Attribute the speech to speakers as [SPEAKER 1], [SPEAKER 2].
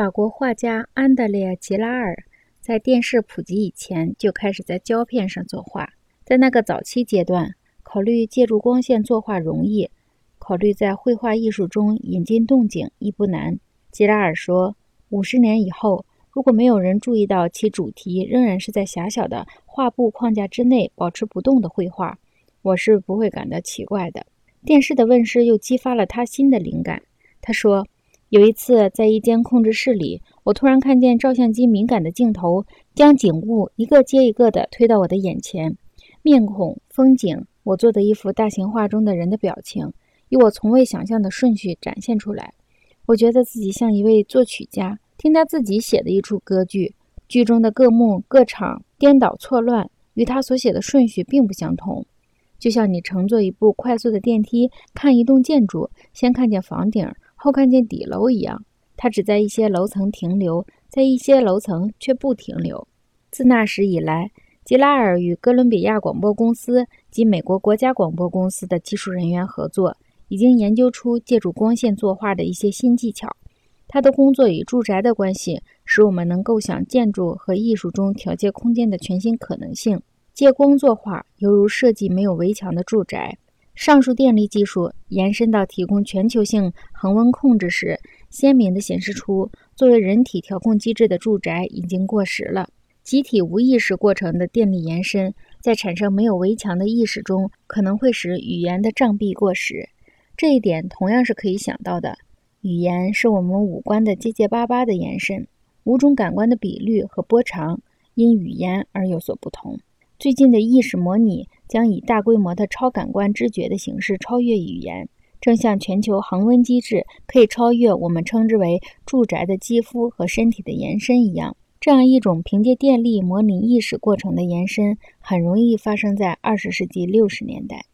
[SPEAKER 1] 法国画家安德烈·吉拉尔在电视普及以前就开始在胶片上作画。在那个早期阶段，考虑借助光线作画容易，考虑在绘画艺术中引进动静亦不难。吉拉尔说：“五十年以后，如果没有人注意到其主题仍然是在狭小的画布框架之内保持不动的绘画，我是不会感到奇怪的。”电视的问世又激发了他新的灵感。他说。有一次，在一间控制室里，我突然看见照相机敏感的镜头将景物一个接一个地推到我的眼前，面孔、风景，我做的一幅大型画中的人的表情，以我从未想象的顺序展现出来。我觉得自己像一位作曲家，听他自己写的一出歌剧，剧中的各幕各场颠倒错乱，与他所写的顺序并不相同。就像你乘坐一部快速的电梯，看一栋建筑，先看见房顶。后看见底楼一样，他只在一些楼层停留，在一些楼层却不停留。自那时以来，吉拉尔与哥伦比亚广播公司及美国国家广播公司的技术人员合作，已经研究出借助光线作画的一些新技巧。他的工作与住宅的关系，使我们能构想建筑和艺术中调节空间的全新可能性。借光作画，犹如设计没有围墙的住宅。上述电力技术延伸到提供全球性恒温控制时，鲜明地显示出，作为人体调控机制的住宅已经过时了。集体无意识过程的电力延伸，在产生没有围墙的意识中，可能会使语言的障壁过时。这一点同样是可以想到的。语言是我们五官的结结巴巴的延伸，五种感官的比率和波长因语言而有所不同。最近的意识模拟将以大规模的超感官知觉的形式超越语言，正像全球恒温机制可以超越我们称之为住宅的肌肤和身体的延伸一样。这样一种凭借电力模拟意识过程的延伸，很容易发生在二十世纪六十年代。